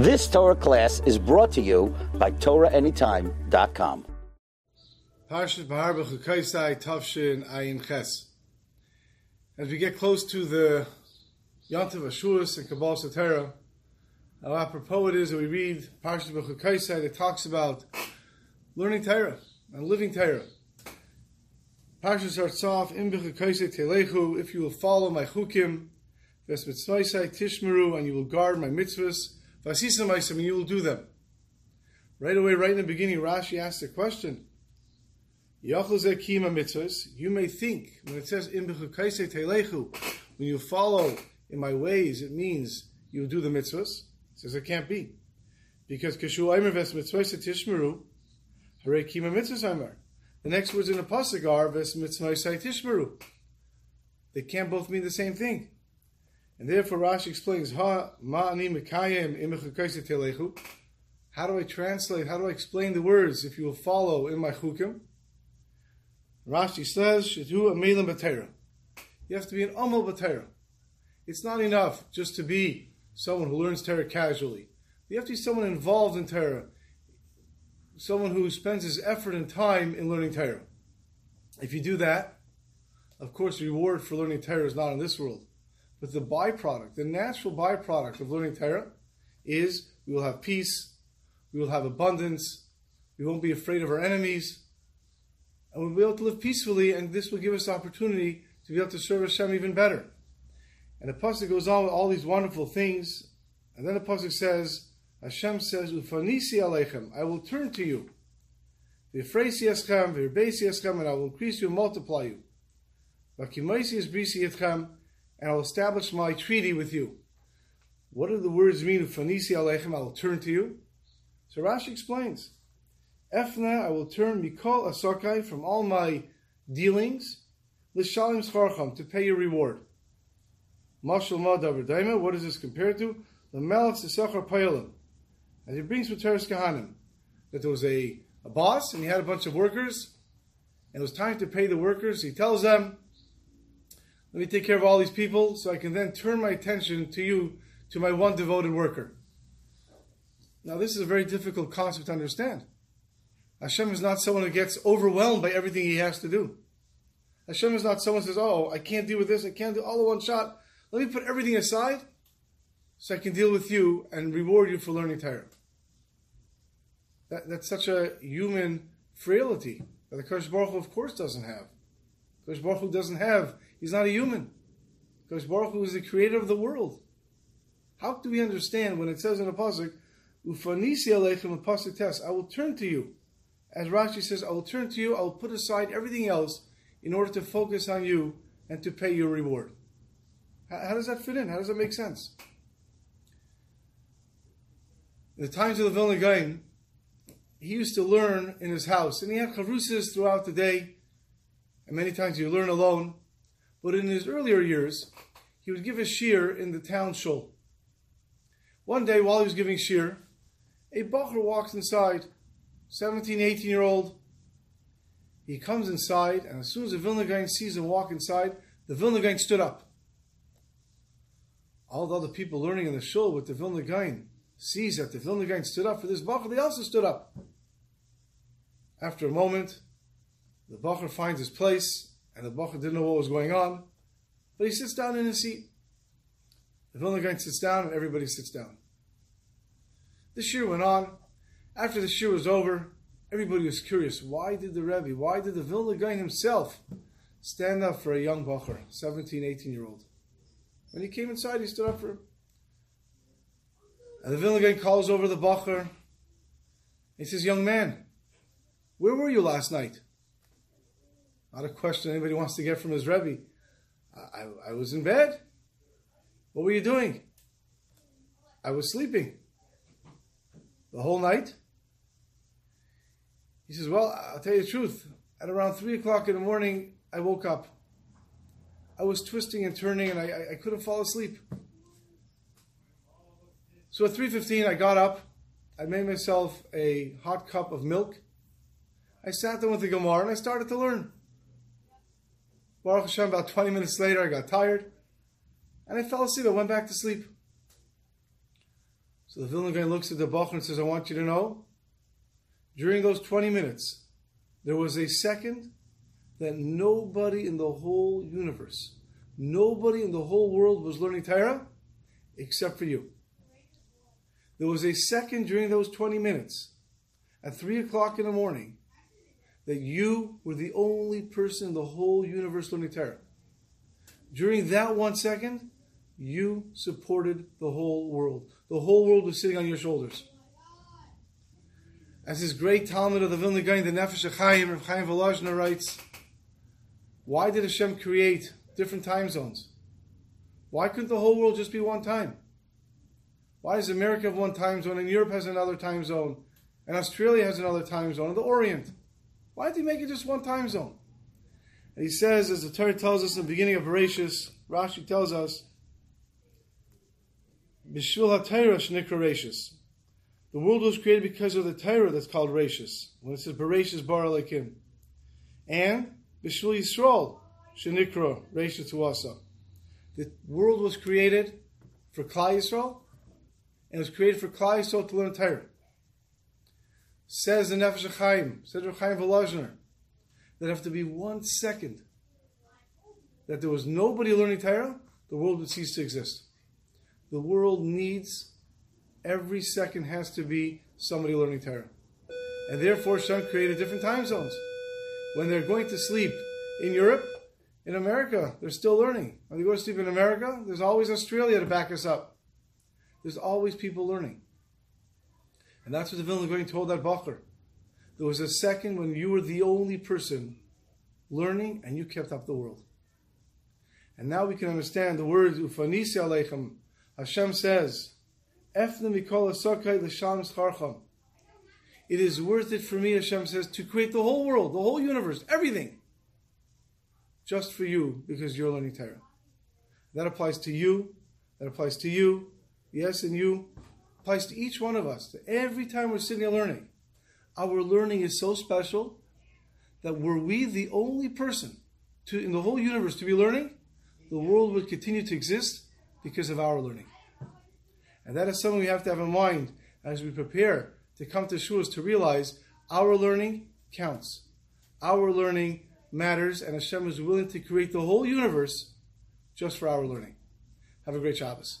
This Torah class is brought to you by TorahAnytime.com. As we get close to the Yontav Ashuras and Kabbalah Satera, how apropos it is that we read Parshas B'chukaisai that talks about learning Torah and living Torah. Parsha starts off, In B'chukaisai Telechu, if you will follow my chukim, Ves Mitzvaisai Tishmeru, and you will guard my mitzvahs, Vasisa and you will do them. Right away, right in the beginning, Rashi asks a question. You may think when it says when you follow in my ways, it means you do the mitzvahs. It says it can't be because mitzvahs The next words in the pasuk are ves tishmeru. They can't both mean the same thing. And therefore Rashi explains, Ha How do I translate? How do I explain the words if you will follow in my chukim? Rashi says. You have to be an amal b'teira. It's not enough just to be someone who learns Torah casually. You have to be someone involved in Torah, someone who spends his effort and time in learning Torah. If you do that, of course, reward for learning Torah is not in this world. But the byproduct, the natural byproduct of learning Torah is we will have peace, we will have abundance, we won't be afraid of our enemies, and we'll be able to live peacefully, and this will give us the opportunity to be able to serve Hashem even better. And the pasuk goes on with all these wonderful things, and then the pasuk says, Hashem says, "Ufanisi aleichem, I will turn to you. V'yifreisi eschem, v'yirbesi eschem, and I will increase you and multiply you. V'kimaisi es brisi etchem, and I will establish my treaty with you. What do the words mean? Fanisi aleichem, I will turn to you. So Rashi explains. Efna, I will turn Mikol Asokai from all my dealings, Lishalim Scharcham, to pay your reward. Mashal Madavar what is this compared to? The Melech Sisachar Payalim. As he brings with Toras Kohanim, that there was a, a boss and he had a bunch of workers, and it was time to pay the workers. He tells them, let me take care of all these people so I can then turn my attention to you, to my one devoted worker. Now, this is a very difficult concept to understand. Hashem is not someone who gets overwhelmed by everything he has to do. Hashem is not someone who says, Oh, I can't deal with this, I can't do all in one shot. Let me put everything aside so I can deal with you and reward you for learning Torah. That, that's such a human frailty that the Kosh Baruch Hu, of course, doesn't have. Kosh Baruch Hu doesn't have He's not a human. Because Baruch Hu is the creator of the world. How do we understand when it says in the pasuk, "Ufanisi aleichem pasuk test"? I will turn to you, as Rashi says, I will turn to you. I will put aside everything else in order to focus on you and to pay your reward. How, does that fit in? How does that make sense? In the times of the Vilna Gaon, he used to learn in his house, and he had chavrusas throughout the day, and many times you learn alone. But in his earlier years, he would give a shiur in the town shul. One day, while he was giving shiur, a bacher walks inside, 17, 18 year old. He comes inside, and as soon as the Vilna Gaon sees him walk inside, the Vilna Gaon stood up. All the other people learning in the shul with the Vilna Gaon sees that the Vilna Gaon stood up for this bacher, they also stood up. After a moment, the bacher finds his place, and the Bacha didn't know what was going on, but he sits down in his seat. The Vilna Gaon sits down, and everybody sits down. The shiur went on. After the shiur was over, everybody was curious. Why did the Rebbe, why did the Vilna Gaon himself stand up for a young Bacher, 17, 18 year old? When he came inside, he stood up for him. And the Vilna Gaon calls over the Bacher. He says, Young man, where were you last night? Not a question anybody wants to get from his Rebbe. I, I, was in bed. What were you doing? I was sleeping. The whole night? He says, Well, I'll tell you the truth. At around 3 o'clock in the morning, I woke up. I was twisting and turning and I, I, I couldn't fall asleep. So at 3.15, I got up. I made myself a hot cup of milk. I sat down with the Gemara and I started to learn. Baruch Hashem, about 20 minutes later, I got tired and I fell asleep. I went back to sleep. So the Vilna Gaon looks at the Bachar and says, I want you to know, during those 20 minutes, there was a second that nobody in the whole universe, nobody in the whole world was learning Torah except for you. There was a second during those 20 minutes at 3 o'clock in the morning that you were the only person in the whole universe learning Torah. During that one second, you supported the whole world. The whole world was sitting on your shoulders. As this great talmid of the Vilna Gaon, the Nefesh HaChaim, Rav Chaim Volozhiner writes, why did Hashem create different time zones? Why couldn't the whole world just be one time? Why does America have one time zone and Europe has another time zone and Australia has another time zone and the Orient? Why did he make it just one time zone? And he says, as the Torah tells us in the beginning of Bereshis, Rashi tells us, Bishvil HaTorah. The world was created because of the Torah that's called Rashis. When it says Bereshis Bar Elokim. And Bishvil Yisrael Shnikra Rashis Tuasa. The world was created for Klal Yisrael and it was created for Klal Yisrael to learn Torah. Says the Nefesh HaChaim, said Rav Chaim Volozhiner, that after be one second that there was nobody learning Torah, the world would cease to exist. The world needs, every second has to be somebody learning Torah. And therefore, Shem created different time zones. When they're going to sleep in Europe, in America, they're still learning. When they go to sleep in America, there's always Australia to back us up. There's always people learning. And that's what the Vilna Gaon told that Bachar. There was a second when you were the only person learning and you kept up the world. And now we can understand the word Ufanisi Aleichem. Hashem says. It is worth it for me, Hashem says, to create the whole world, the whole universe, everything, just for you, because you're learning Torah. That applies to you, that applies to you, yes, and you, applies to each one of us. Every time we're sitting here learning, our learning is so special that were we the only person to, in the whole universe to be learning, the world would continue to exist because of our learning. And that is something we have to have in mind as we prepare to come to shuas to realize our learning counts. Our learning matters, and Hashem is willing to create the whole universe just for our learning. Have a great Shabbos.